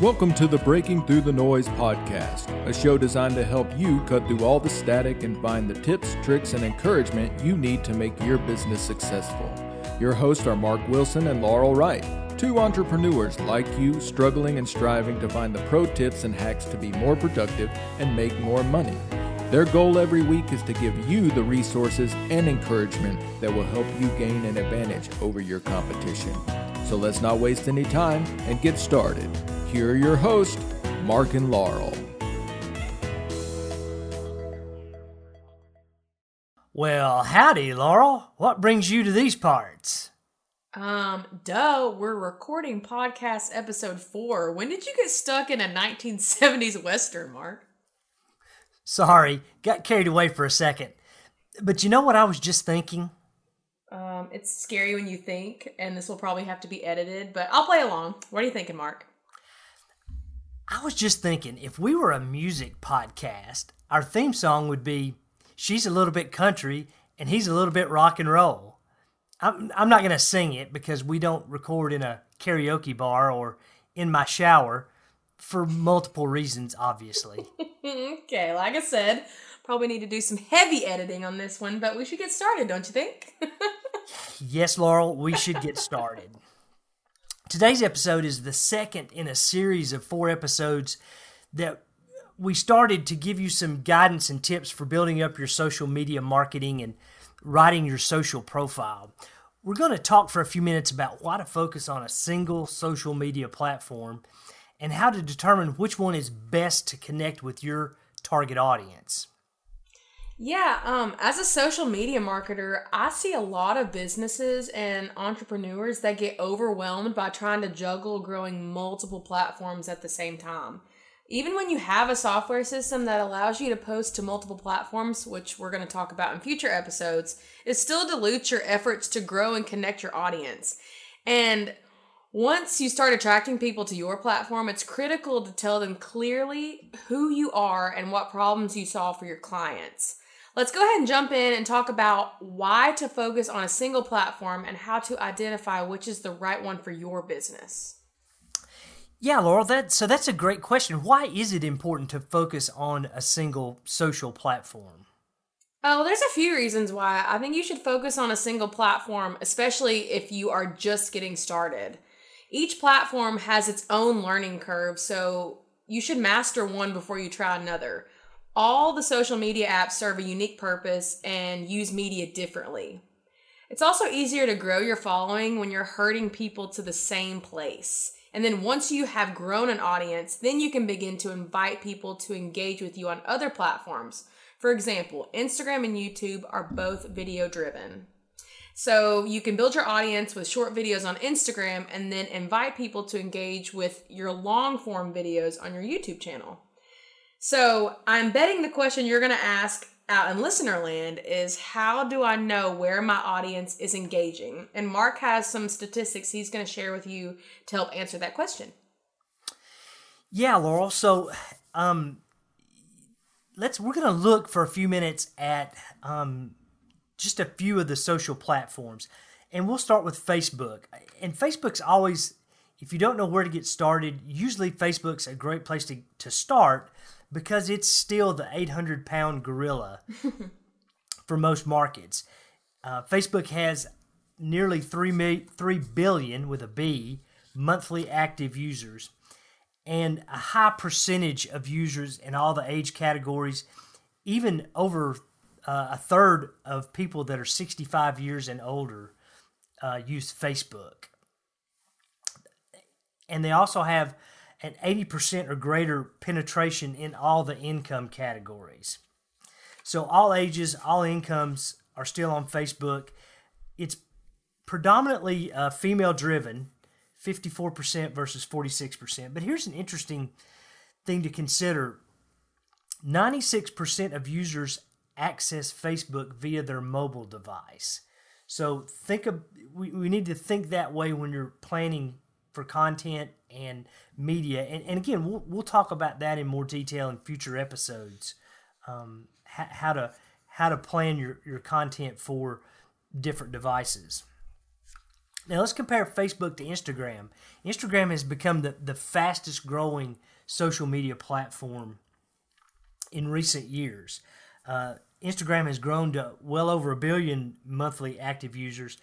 Welcome to the Breaking Through the Noise podcast, a show designed to help you cut through all the static and find the tips, tricks, and encouragement you need to make your business successful. Your hosts are Mark Wilson and Laurel Wright, two entrepreneurs like you struggling and striving to find the pro tips and hacks to be more productive and make more money. Their goal every week is to give you the resources and encouragement that will help you gain an advantage over your competition. So let's not waste any time and get started. Here are your hosts, Mark and Laurel. Well, howdy, Laurel. What brings you to these parts? Um, duh, we're recording podcast episode four. When did you get stuck in a 1970s Western, Mark? Sorry, got carried away for a second. But you know what I was just thinking? Um, it's scary when you think, and this will probably have to be edited, but I'll play along. What are you thinking, Mark? I was just thinking if we were a music podcast, our theme song would be She's a little bit country and he's a little bit rock and roll. I'm, I'm not going to sing it because we don't record in a karaoke bar or in my shower for multiple reasons, obviously. okay, like I said, probably need to do some heavy editing on this one, but we should get started, don't you think? yes, Laurel, we should get started. Today's episode is the second in a series of four episodes that we started to give you some guidance and tips for building up your social media marketing and writing your social profile. We're going to talk for a few minutes about why to focus on a single social media platform and how to determine which one is best to connect with your target audience. Yeah, um, as a social media marketer, I see a lot of businesses and entrepreneurs that get overwhelmed by trying to juggle growing multiple platforms at the same time. Even when you have a software system that allows you to post to multiple platforms, which we're going to talk about in future episodes, it still dilutes your efforts to grow and connect your audience. And once you start attracting people to your platform, it's critical to tell them clearly who you are and what problems you solve for your clients. Let's go ahead and jump in and talk about why to focus on a single platform and how to identify which is the right one for your business. Yeah, Laurel, that so that's a great question. Why is it important to focus on a single social platform? Oh, there's a few reasons why. I think you should focus on a single platform, especially if you are just getting started. Each platform has its own learning curve, so you should master one before you try another. All the social media apps serve a unique purpose and use media differently. It's also easier to grow your following when you're herding people to the same place. And then once you have grown an audience, then you can begin to invite people to engage with you on other platforms. For example, Instagram and YouTube are both video driven. So you can build your audience with short videos on Instagram and then invite people to engage with your long form videos on your YouTube channel. So I'm betting the question you're going to ask out in listener land is how do I know where my audience is engaging? And Mark has some statistics he's going to share with you to help answer that question. Yeah, Laurel. So, um, let's we're going to look for a few minutes at um, just a few of the social platforms. And we'll start with Facebook. And Facebook's always, if you don't know where to get started, usually Facebook's a great place to, to start because it's still the 800 pound gorilla for most markets. Uh, Facebook has nearly 3, mi- 3 billion with a B monthly active users and a high percentage of users in all the age categories, even over uh, a third of people that are 65 years and older uh, use Facebook. And they also have an 80% or greater penetration in all the income categories. So, all ages, all incomes are still on Facebook. It's predominantly uh, female driven, 54% versus 46%. But here's an interesting thing to consider 96% of users access Facebook via their mobile device. So think of we, we need to think that way when you're planning for content and media. And, and again, we'll, we'll talk about that in more detail in future episodes. Um, how, how to how to plan your, your content for different devices. Now let's compare Facebook to Instagram. Instagram has become the, the fastest growing social media platform in recent years. Uh, Instagram has grown to well over a billion monthly active users,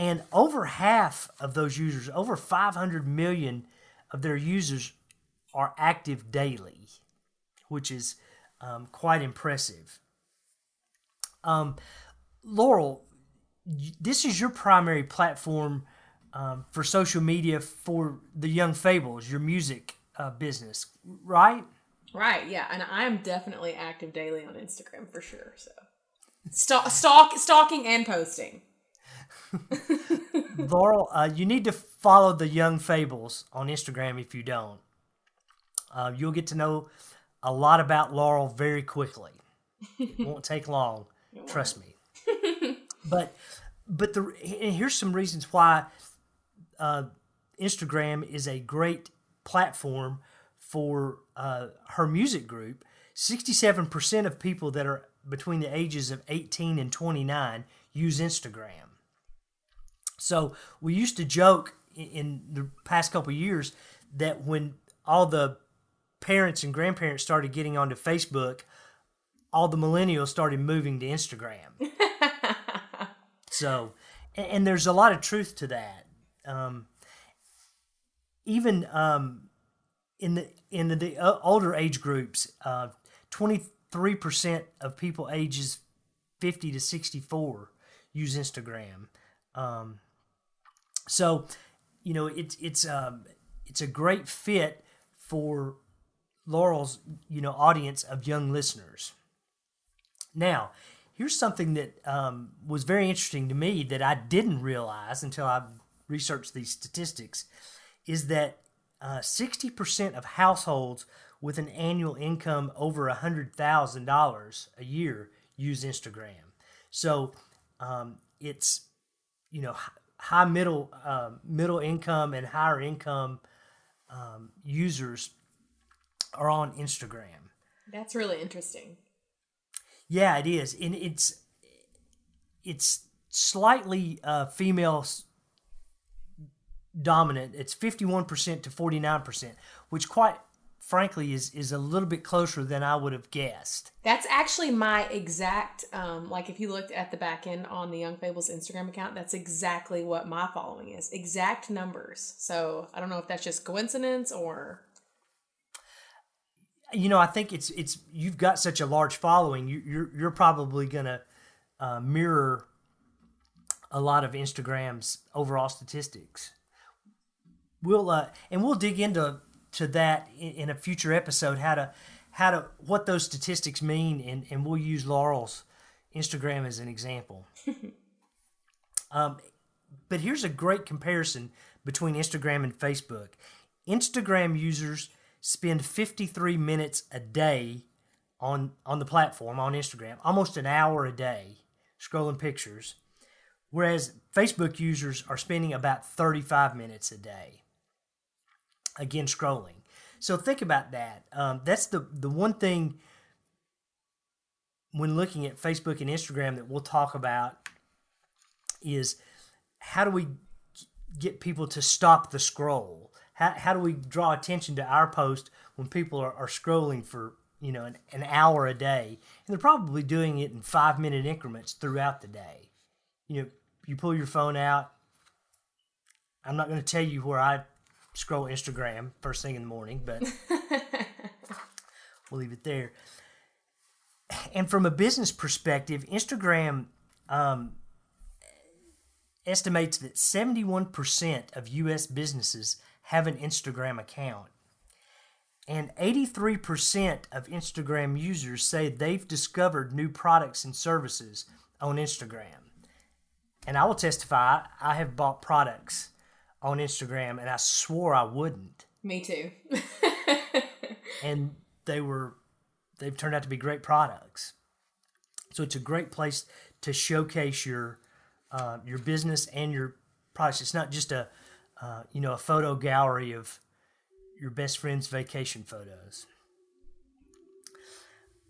and over half of those users, over 500 million of their users, are active daily, which is um, quite impressive. Um, Laurel, this is your primary platform um, for social media for the Young Fables, your music uh, business, right? Right. Yeah, and I am definitely active daily on Instagram for sure. So, stalk, stalk stalking and posting. Laurel, uh, you need to follow the Young Fables on Instagram if you don't. Uh, you'll get to know a lot about Laurel very quickly. It won't take long. Trust me. but but the here's some reasons why uh, Instagram is a great platform for uh, her music group. Sixty-seven percent of people that are between the ages of eighteen and twenty-nine use Instagram. So we used to joke in the past couple years that when all the parents and grandparents started getting onto Facebook, all the millennials started moving to Instagram. so, and, there's a lot of truth to that. Um, even um, in the in the, uh, older age groups, twenty three percent of people ages fifty to sixty four use Instagram. Um, so, you know, it's it's um, it's a great fit for Laurel's you know audience of young listeners. Now, here's something that um, was very interesting to me that I didn't realize until I researched these statistics, is that uh, 60% of households with an annual income over a $100,000 a year use Instagram. So um, it's, you know, high middle uh, middle income and higher income um, users are on Instagram. That's really interesting. Yeah, it is, and it's it's slightly uh, female dominant. It's fifty one percent to forty nine percent, which quite frankly is is a little bit closer than I would have guessed. That's actually my exact um, like if you looked at the back end on the Young Fables Instagram account, that's exactly what my following is. Exact numbers. So I don't know if that's just coincidence or you know, I think it's it's you've got such a large following. You, are you're, you're probably gonna uh, mirror a lot of Instagram's overall statistics. We'll uh, and we'll dig into to that in, a future episode how to how to what those statistics mean, and and we'll use Laurel's Instagram as an example. um, but here's a great comparison between Instagram and Facebook. Instagram users spend 53 minutes a day on on the platform on Instagram, almost an hour a day scrolling pictures, whereas Facebook users are spending about 35 minutes a day again scrolling. So think about that. Um, that's the the one thing when looking at Facebook and Instagram that we'll talk about is how do we get people to stop the scroll how, how do we draw attention to our post when people are, are scrolling for you know an, an hour a day and they're probably doing it in five minute increments throughout the day you know you pull your phone out i'm not going to tell you where i scroll instagram first thing in the morning but we'll leave it there and from a business perspective instagram um, estimates that 71% of us businesses have an Instagram account. And 83% of Instagram users say they've discovered new products and services on Instagram. And I will testify, I have bought products on Instagram and I swore I wouldn't. Me too. and they were they've turned out to be great products. So it's a great place to showcase your uh, your business and your products. It's not just a uh, you know, a photo gallery of your best friend's vacation photos.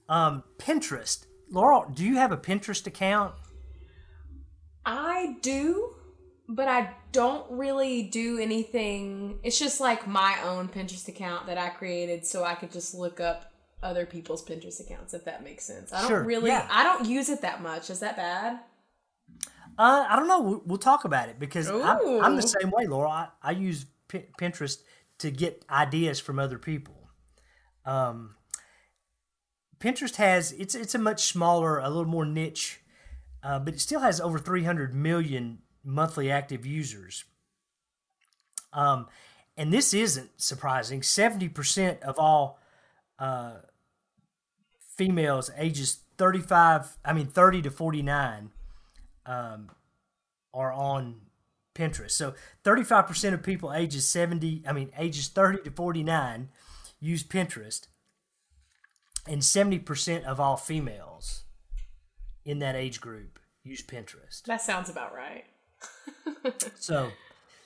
Um, Pinterest. Laurel, do you have a Pinterest account? I do, but I don't really do anything. It's just like my own Pinterest account that I created so I could just look up other people's Pinterest accounts, if that makes sense. I don't Sure, really, yeah. I don't use it that much. Is that bad? Uh, I don't know. We'll, we'll talk about it because I'm, I'm the same way, Laura. I, I use P- Pinterest to get ideas from other people. Um, Pinterest has it's it's a much smaller, a little more niche, uh, but it still has over 300 million monthly active users. Um, and this isn't surprising. 70% of all uh, females ages 35, I mean 30 to 49 um, are on Pinterest. So 35% of people ages 70, I mean ages 30 to 49 use Pinterest. And 70% of all females in that age group use Pinterest. That sounds about right. So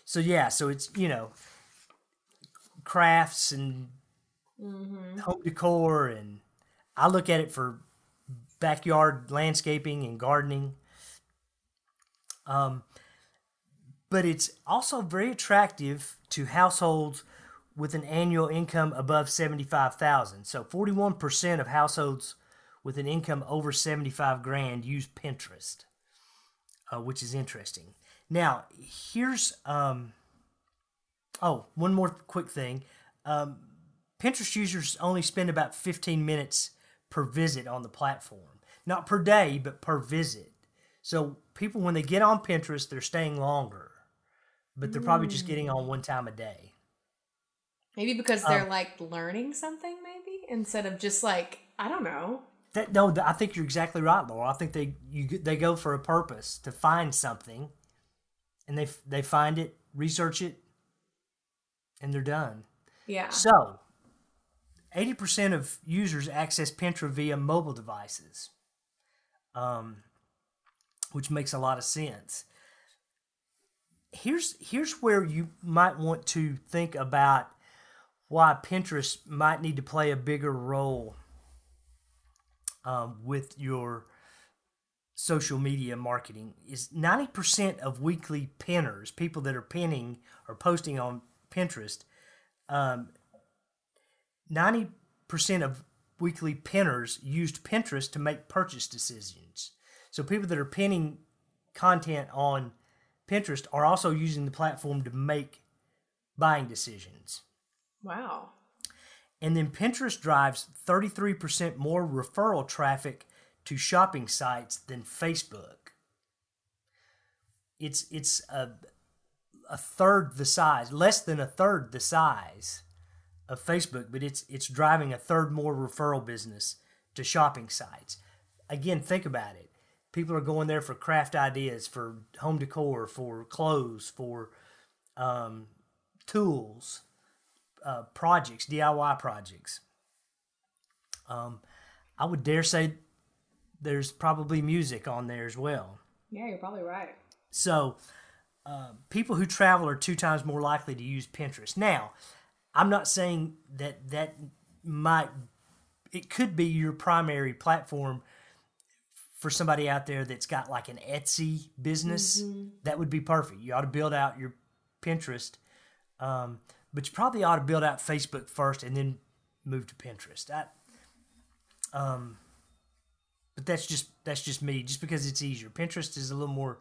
so yeah, so it's, you know, crafts and home decor and I look at it for backyard landscaping and gardening. Um, but it's also very attractive to households with an annual income above 75,000. So 41% of households with an income over 75 grand use Pinterest, uh, which is interesting. Now, here's um oh, one more quick thing. Um, Pinterest users only spend about 15 minutes per visit on the platform. Not per day, but per visit. So people, when they get on Pinterest, they're staying longer, but they're probably just getting on one time a day. Maybe because they're like learning something, maybe instead of just like I don't know. That, no, I think you're exactly right, Laura. I think they you they go for a purpose to find something, and they they find it, research it, and they're done. Yeah. So, 80% of users access Pinterest via mobile devices, um, which makes a lot of sense. Here's here's where you might want to think about why Pinterest might need to play a bigger role um, with your social media marketing. Is 90% of weekly pinners, people that are pinning or posting on Pinterest, um, 90% of weekly pinners used Pinterest to make purchase decisions. So people that are pinning content on Pinterest are also using the platform to make buying decisions. wow. And then Pinterest drives 33% more referral traffic to shopping sites than Facebook. It's it's a a third the size, less than a third the size of Facebook, but it's it's driving a third more referral business to shopping sites. Again, think about it. People are going there for craft ideas, for home decor, for clothes, for um, tools, uh, projects, DIY projects. Um, I would dare say there's probably music on there as well. Yeah, you're probably right. So, uh, people who travel are two times more likely to use Pinterest. Now, I'm not saying that that might, it could be your primary platform for somebody out there that's got like an Etsy business. That would be perfect. You ought to build out your Pinterest, um, but you probably ought to build out Facebook first and then move to Pinterest. I, um, but that's just that's just me. Just because it's easier, Pinterest is a little more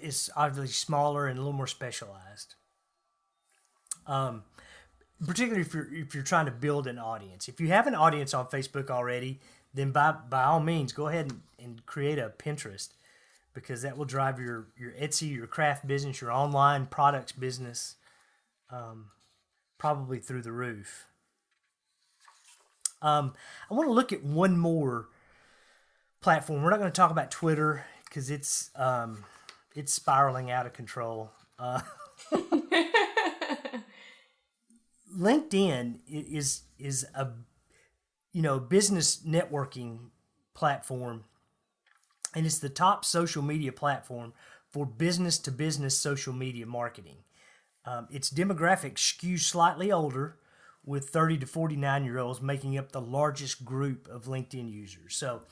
it's obviously smaller and a little more specialized. Um, particularly if you're if you're trying to build an audience. If you have an audience on Facebook already, then by by all means go ahead and, and create a Pinterest because that will drive your your Etsy, your craft business, your online products business, um, probably through the roof. Um, I want to look at one more platform. We're not going to talk about Twitter because it's um, it's spiraling out of control. Uh, LinkedIn is is a you know business networking platform, and it's the top social media platform for business to business social media marketing. Um, its demographic skews slightly older, with 30 to 49 year olds making up the largest group of LinkedIn users. So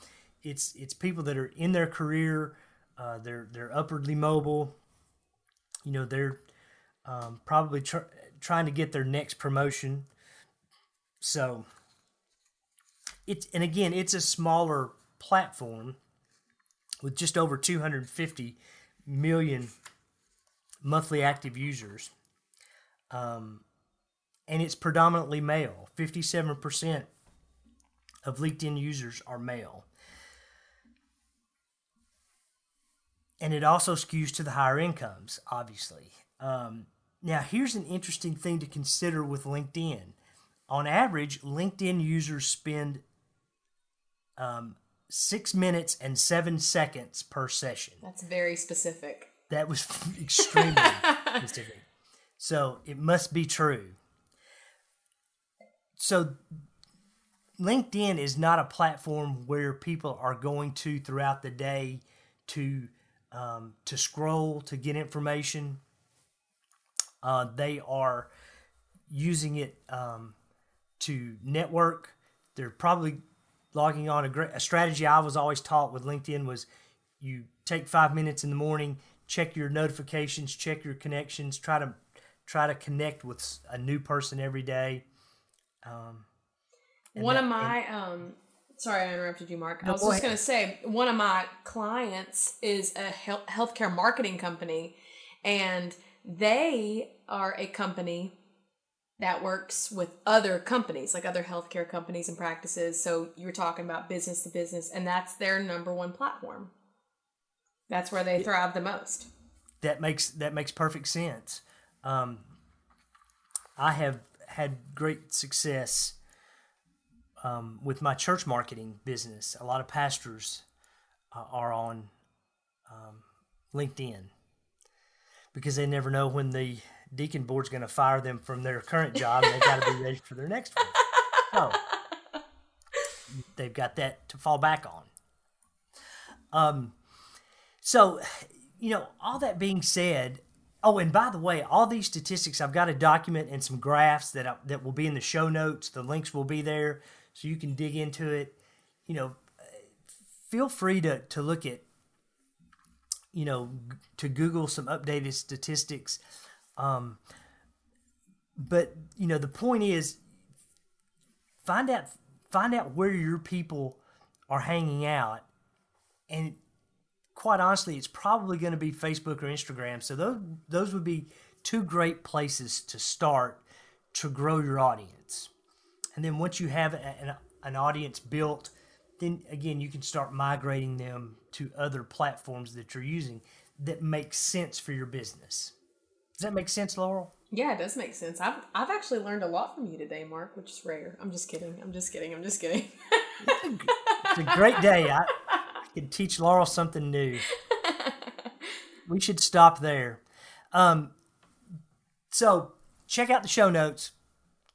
it's it's people that are in their career, uh, they're they're upwardly mobile, you know, they're um, probably tr- trying to get their next promotion. So it's and again, it's a smaller platform with just over 250 million monthly active users. Um, and it's predominantly male. 57% of LinkedIn users are male. And it also skews to the higher incomes, obviously. Um, now, here's an interesting thing to consider with LinkedIn. On average, LinkedIn users spend um, six minutes and seven seconds per session. That's very specific. That was extremely specific. So it must be true. So LinkedIn is not a platform where people are going to throughout the day to um, to scroll to get information. Uh, they are using it um, to network. They're probably logging on a, great, a strategy I was always taught with LinkedIn was you take five minutes in the morning, check your notifications, check your connections, try to try to connect with a new person every day. Um, one that, of my and, um, sorry I interrupted you, Mark. No, I was just going to say one of my clients is a health, healthcare marketing company, and they are a company that works with other companies, like other healthcare companies and practices. So you were talking about business to business, and that's their number one platform. That's where they thrive the most. That makes that makes perfect sense. Um, I have had great success um, with my church marketing business. A lot of pastors uh, are on um, LinkedIn because they never know when the deacon board's going to fire them from their current job and they got to be ready for their next one. So they've got that to fall back on. Um, so, you know, all that being said, oh, and by the way, all these statistics, I've got a document and some graphs that I, that will be in the show notes. The links will be there, so you can dig into it. You know, feel free to to look at, you know, to Google some updated statistics. Um, but you know, the point is, find out find out where your people are hanging out, and quite honestly, it's probably going to be Facebook or Instagram. So those those would be two great places to start to grow your audience. And then once you have an, an audience built, then again you can start migrating them to other platforms that you're using that make sense for your business. Does that make sense, Laurel? Yeah, it does make sense. I've I've actually learned a lot from you today, Mark, which is rare. I'm just kidding. I'm just kidding. I'm just kidding. it's a great day. I, I can teach Laurel something new. we should stop there. Um, so check out the show notes.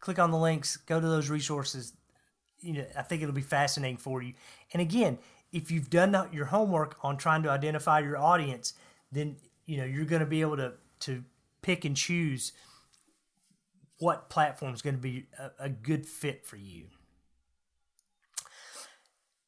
Click on the links. Go to those resources. You know, I think it'll be fascinating for you. And again, if you've done your homework on trying to identify your audience, then you know you're going to be able to to pick and choose what platform is going to be a, a good fit for you.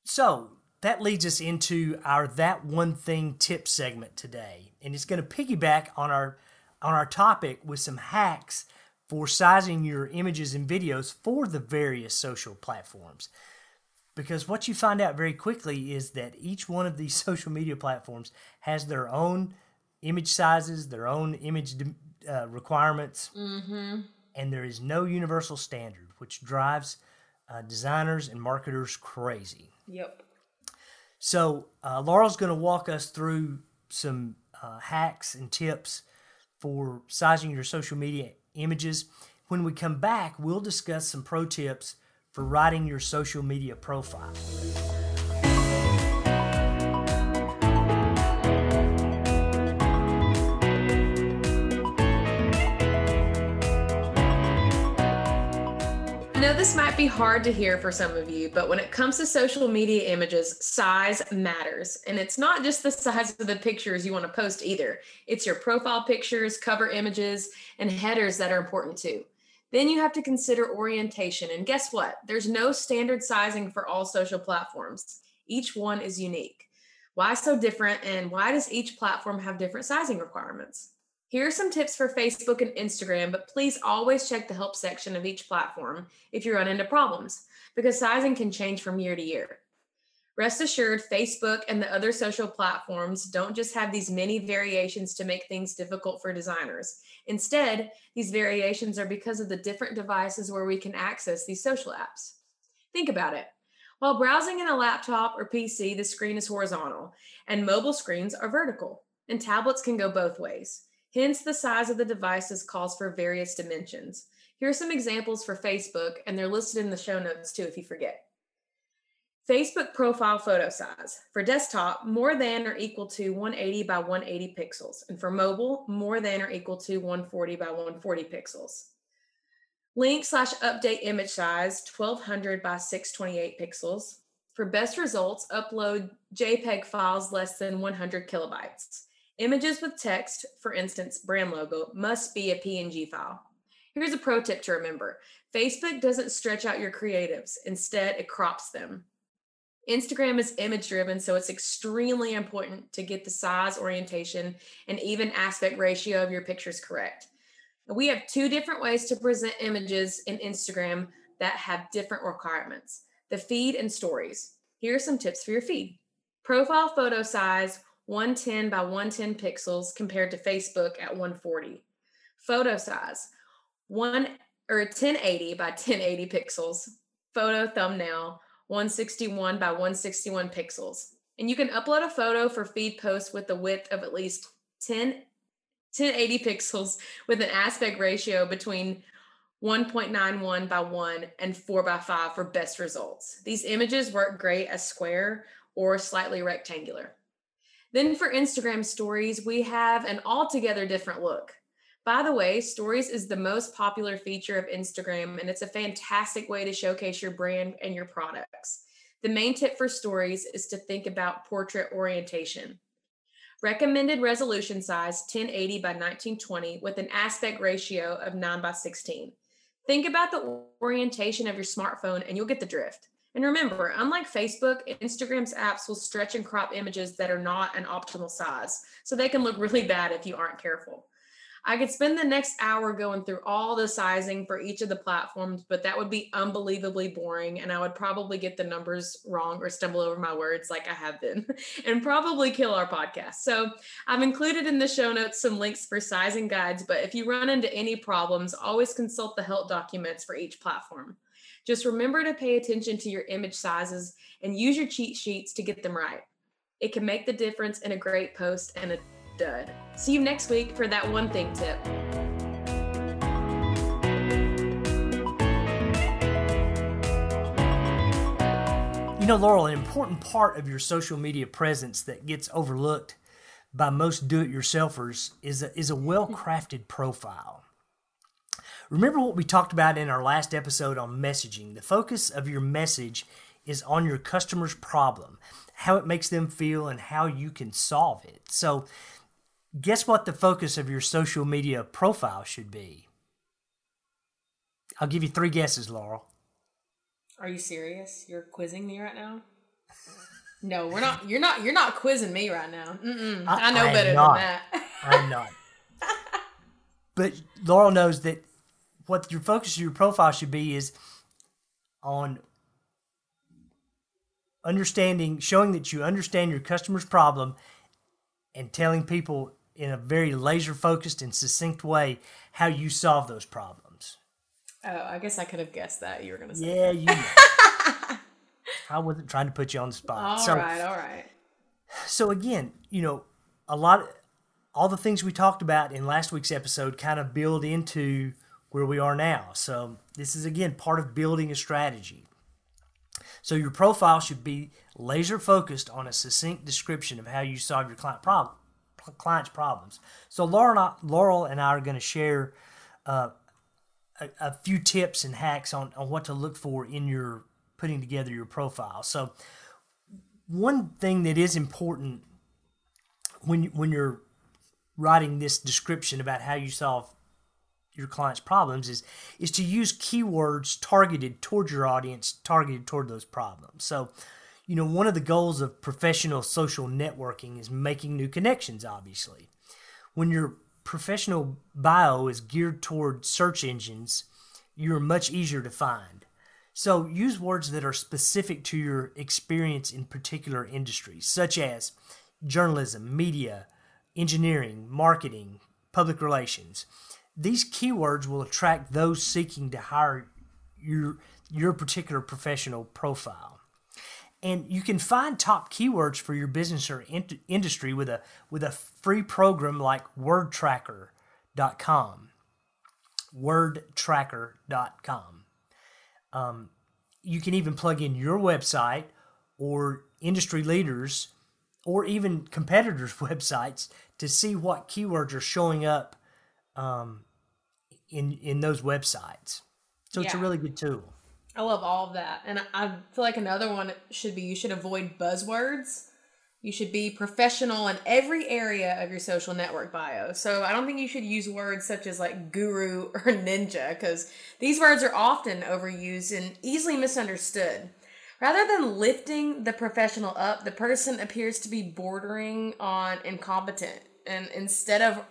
So that leads us into our that one thing tip segment today, and it's going to piggyback on our on our topic with some hacks for sizing your images and videos for the various social platforms. Because what you find out very quickly is that each one of these social media platforms has their own image sizes, their own image uh, requirements, mm-hmm. and there is no universal standard, which drives uh, designers and marketers crazy. Yep. So uh, Laurel's going to walk us through some uh, hacks and tips for sizing your social media images. When we come back, we'll discuss some pro tips for writing your social media profile. This might be hard to hear for some of you, but when it comes to social media images, size matters. And it's not just the size of the pictures you want to post either, it's your profile pictures, cover images, and headers that are important too. Then you have to consider orientation. And guess what? There's no standard sizing for all social platforms, each one is unique. Why so different, and why does each platform have different sizing requirements? Here are some tips for Facebook and Instagram, but please always check the help section of each platform if you run into problems, because sizing can change from year to year. Rest assured, Facebook and the other social platforms don't just have these many variations to make things difficult for designers. Instead, these variations are because of the different devices where we can access these social apps. Think about it. While browsing in a laptop or PC, the screen is horizontal, and mobile screens are vertical, and tablets can go both ways. Hence, the size of the devices calls for various dimensions. Here are some examples for Facebook, and they're listed in the show notes too if you forget. Facebook profile photo size. For desktop, more than or equal to 180 by 180 pixels. And for mobile, more than or equal to 140 by 140 pixels. Link slash update image size 1200 by 628 pixels. For best results, upload JPEG files less than 100 kilobytes. Images with text, for instance, brand logo, must be a PNG file. Here's a pro tip to remember Facebook doesn't stretch out your creatives, instead, it crops them. Instagram is image driven, so it's extremely important to get the size, orientation, and even aspect ratio of your pictures correct. We have two different ways to present images in Instagram that have different requirements the feed and stories. Here are some tips for your feed. Profile photo size 110 by 110 pixels compared to Facebook at 140. Photo size 1 or 1080 by 1080 pixels. Photo thumbnail 161 by 161 pixels. And you can upload a photo for feed posts with a width of at least 10, 1080 pixels with an aspect ratio between 1.91 by 1 and 4 by 5 for best results. These images work great as square or slightly rectangular. Then for Instagram stories, we have an altogether different look. By the way, stories is the most popular feature of Instagram, and it's a fantastic way to showcase your brand and your products. The main tip for stories is to think about portrait orientation. Recommended resolution size 1080 by 1920 with an aspect ratio of 9 by 16. Think about the orientation of your smartphone and you'll get the drift. And remember, unlike Facebook, Instagram's apps will stretch and crop images that are not an optimal size. So they can look really bad if you aren't careful. I could spend the next hour going through all the sizing for each of the platforms, but that would be unbelievably boring. And I would probably get the numbers wrong or stumble over my words like I have been and probably kill our podcast. So I've included in the show notes some links for sizing guides, but if you run into any problems, always consult the help documents for each platform. Just remember to pay attention to your image sizes and use your cheat sheets to get them right. It can make the difference in a great post and a dud. See you next week for that one thing tip. You know, Laurel, an important part of your social media presence that gets overlooked by most do it yourselfers is a, is a well crafted profile. Remember what we talked about in our last episode on messaging. The focus of your message is on your customer's problem, how it makes them feel, and how you can solve it. So, guess what the focus of your social media profile should be? I'll give you three guesses, Laurel. Are you serious? You're quizzing me right now? No, we're not. You're not. You're not quizzing me right now. I, I, know I better than that. I'm not. But Laurel knows that what your focus of your profile should be is on understanding, showing that you understand your customer's problem, and telling people in a very laser focused and succinct way how you solve those problems. Oh, I guess I could have guessed that you were going to say. Yeah, you. Know. I wasn't trying to put you on the spot. All so, right, all right. So again, you know, a lot, all the things we talked about in last week's episode kind of build into where we are now. So this is again part of building a strategy. So your profile should be laser focused on a succinct description of how you solve your client clients' problems. So Laurel, Laurel and I are going to share uh, a, a, few tips and hacks on, on what to look for in your putting together your profile. So one thing that is important when when you're writing this description about how you solve your client's problems is is to use keywords targeted toward your audience, targeted toward those problems. So you know, one of the goals of professional social networking is making new connections, obviously. When you're professional bio is geared toward search engines, you're much easier to find. So use words that are specific to your experience in particular industries, such as journalism, media, engineering, marketing, public relations. These keywords will attract those seeking to hire your your particular professional profile. And you can find top keywords for your business or in- industry with a with a free program like wordtracker.com. wordtracker.com. Um, you can even plug in your website or industry leaders or even competitors' websites to see what keywords are showing up um, in in those websites. So it's a really good tool. I love all of that. And I feel like another one should be you should avoid buzzwords. You should be professional in every area of your social network bio. So I don't think you should use words such as like guru or ninja because these words are often overused and easily misunderstood. Rather than lifting the professional up, the person appears to be bordering on incompetent. And instead of,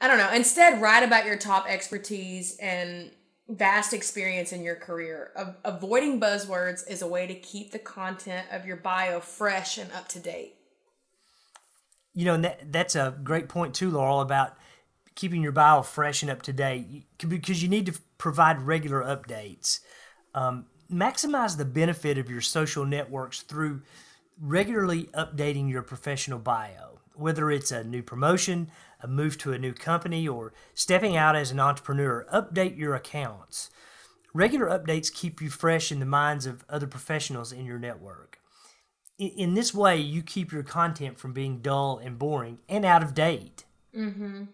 I don't know, instead write about your top expertise and vast experience in your career. A- avoiding buzzwords is a way to keep the content of your bio fresh and up to date. You know, that, that's a great point too, Laurel, about keeping your bio fresh and up to date because you need to provide regular updates. Um, maximize the benefit of your social networks through regularly updating your professional bio, whether it's a new promotion, a move to a new company, or stepping out as an entrepreneur. Update your accounts. Regular updates keep you fresh in the minds of other professionals in your network. In, this way, you keep your content from being dull and boring and out of date. Mm-hmm.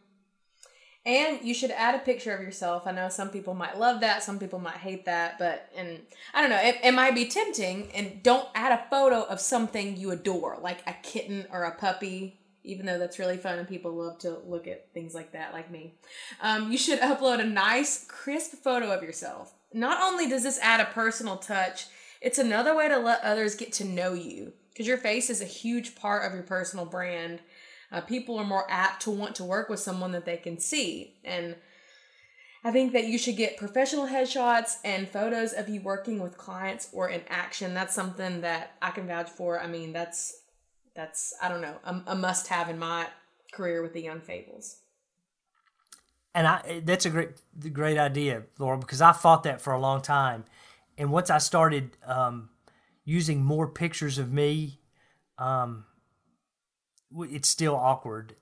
And you should add a picture of yourself. I know some people might love that, some people might hate that, but and I don't know, it, it might be tempting. And don't add a photo of something you adore, like a kitten or a puppy, even though that's really fun and people love to look at things like that, like me. Um, you should upload a nice, crisp photo of yourself. Not only does this add a personal touch, it's another way to let others get to know you because your face is a huge part of your personal brand uh, people are more apt to want to work with someone that they can see. And I think that you should get professional headshots and photos of you working with clients or in action. That's something that I can vouch for. I mean, that's that's I don't know a, a must have in my career with the Young Fables. And I that's a great great idea, Laura, because I fought that for a long time. And once I started um, using more pictures of me, um, it's still awkward.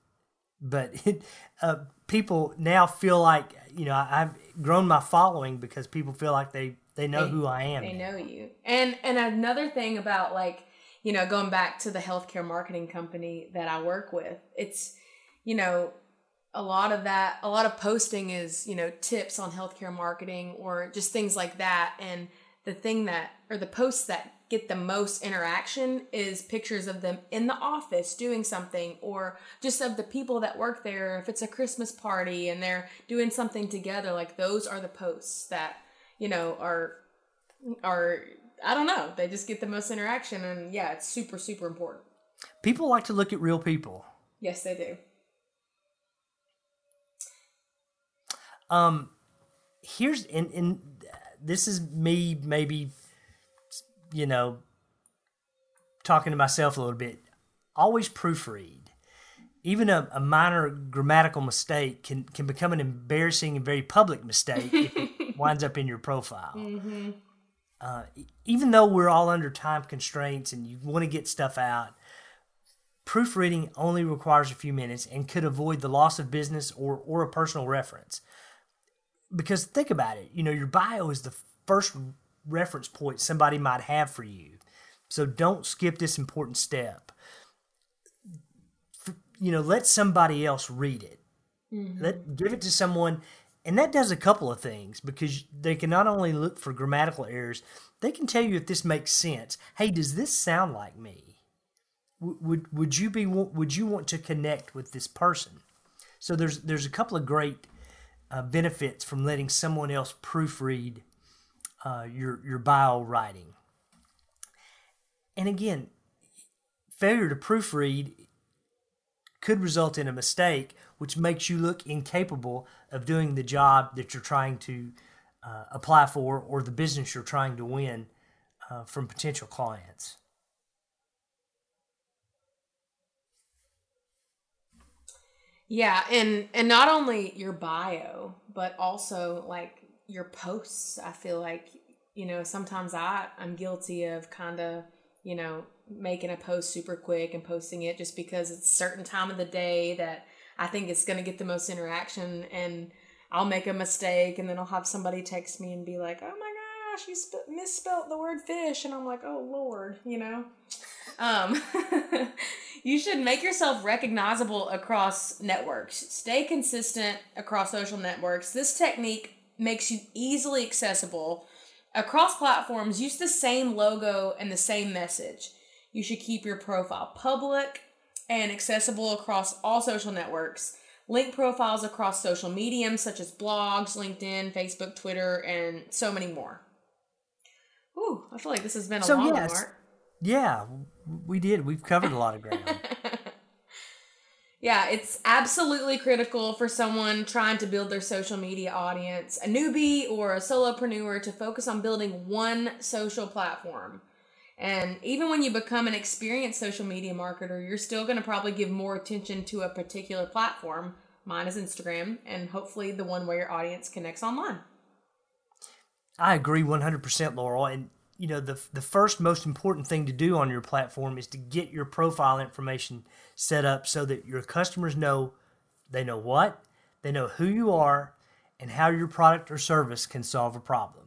But it, uh, people now feel like you know I- I've grown my following because people feel like they they know They- who I am. They know you. And and another thing about like, you know, going back to the healthcare marketing company that I work with, it's, you know, a lot of that, a lot of posting is, you know, tips on healthcare marketing or just things like that. And the thing that, or the posts that get the most interaction is pictures of them in the office doing something or just of the people that work there. If it's a Christmas party and they're doing something together, like those are the posts that, you know, are are I don't know. They just get the most interaction, and yeah, it's super super important. People like to look at real people. Yes, they do. Um, here's and and this is me maybe, you know, talking to myself a little bit. Always proofread. Even a, a minor grammatical mistake can can become an embarrassing and very public mistake if it winds up in your profile. Uh, even though we're all under time constraints and you want to get stuff out, proofreading only requires a few minutes and could avoid the loss of business or, or a personal reference. Because think about it, you know, your bio is the first reference point somebody might have for you. So don't skip this important step. You know, let somebody else read it. Let give it to someone and that does a couple of things because they can not only look for grammatical errors, they can tell you if this makes sense. Hey, does this sound like me? Would would you be would you want to connect with this person? So there's there's a couple of great uh, benefits from letting someone else proofread uh, your your bio writing. And again, failure to proofread could result in a mistake, which makes you look incapable of doing the job that you're trying to uh, apply for or the business you're trying to win uh, from potential clients. Yeah, and and not only your bio, but also like your posts. I feel like you know sometimes I I'm guilty of kind of you know making a post super quick and posting it just because it's a certain time of the day that I think it's going to get the most interaction and I'll make a mistake and then I'll have somebody text me and be like, "Oh my gosh, you sp- misspelled the word fish," and I'm like, "Oh lord," you know. Um, you should make yourself recognizable across networks. Stay consistent across social networks. This technique makes you easily accessible across platforms. Use the same logo and the same message. You should keep your profile public and accessible across all social networks link profiles across social mediums such as blogs, LinkedIn, Facebook, Twitter, and so many more. Ooh, I feel like this has been a so, long yes, Yeah, we did. We've covered a lot of ground. yeah, it's absolutely critical for someone trying to build their social media audience, a newbie or a solopreneur, to focus on building one social platform and even when you become an experienced social media marketer, you're still going to probably give more attention to a particular platform. Mine is Instagram, and hopefully the one where your audience connects online. I agree 100%, Laurel. And, you know, the, the first most important thing to do on your platform is to get your profile information set up so that your customers know they know what, they know who you are, and how your product or service can solve a problem.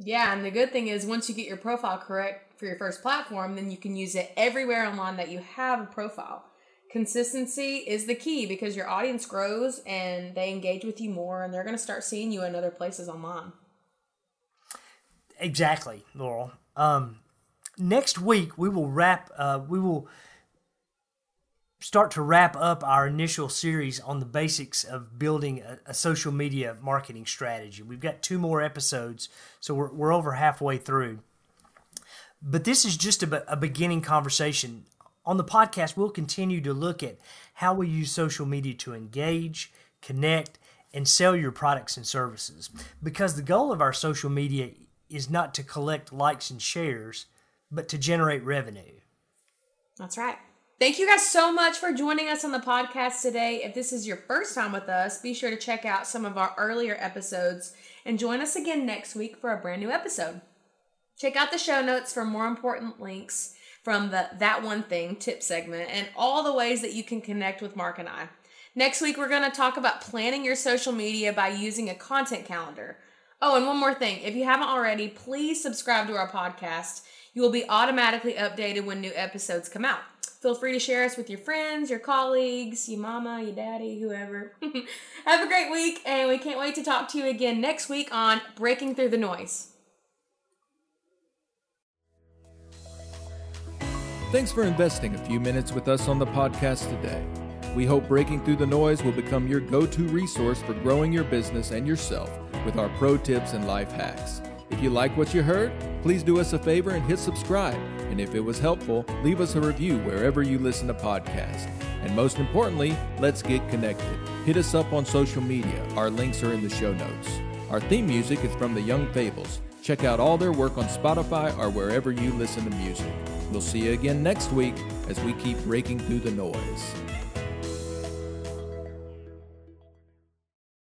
Yeah, and the good thing is once you get your profile correct, for your first platform, then you can use it everywhere online that you have a profile. Consistency is the key because your audience grows and they engage with you more and they're going to start seeing you in other places online. Exactly, Laurel. Um, next week we will wrap. Uh, we will start to wrap up our initial series on the basics of building a, a, social media marketing strategy. We've got two more episodes, so we're, we're over halfway through. But this is just a, a beginning conversation. On the podcast, we'll continue to look at how we use social media to engage, connect, and sell your products and services. Because the goal of our social media is not to collect likes and shares, but to generate revenue. That's right. Thank you guys so much for joining us on the podcast today. If this is your first time with us, be sure to check out some of our earlier episodes and join us again next week for a brand new episode. Check out the show notes for more important links from the That One Thing tip segment and all the ways that you can connect with Mark and I. Next week, we're going to talk about planning your social media by using a content calendar. Oh, and one more thing if you haven't already, please subscribe to our podcast. You will be automatically updated when new episodes come out. Feel free to share us with your friends, your colleagues, your mama, your daddy, whoever. Have a great week, and we can't wait to talk to you again next week on Breaking Through the Noise. Thanks for investing a few minutes with us on the podcast today. We hope Breaking Through the Noise will become your go to resource for growing your business and yourself with our pro tips and life hacks. If you like what you heard, please do us a favor and hit subscribe. And if it was helpful, leave us a review wherever you listen to podcasts. And most importantly, let's get connected. Hit us up on social media. Our links are in the show notes. Our theme music is from the Young Fables. Check out all their work on Spotify or wherever you listen to music. We'll see you again next week as we keep breaking through the noise.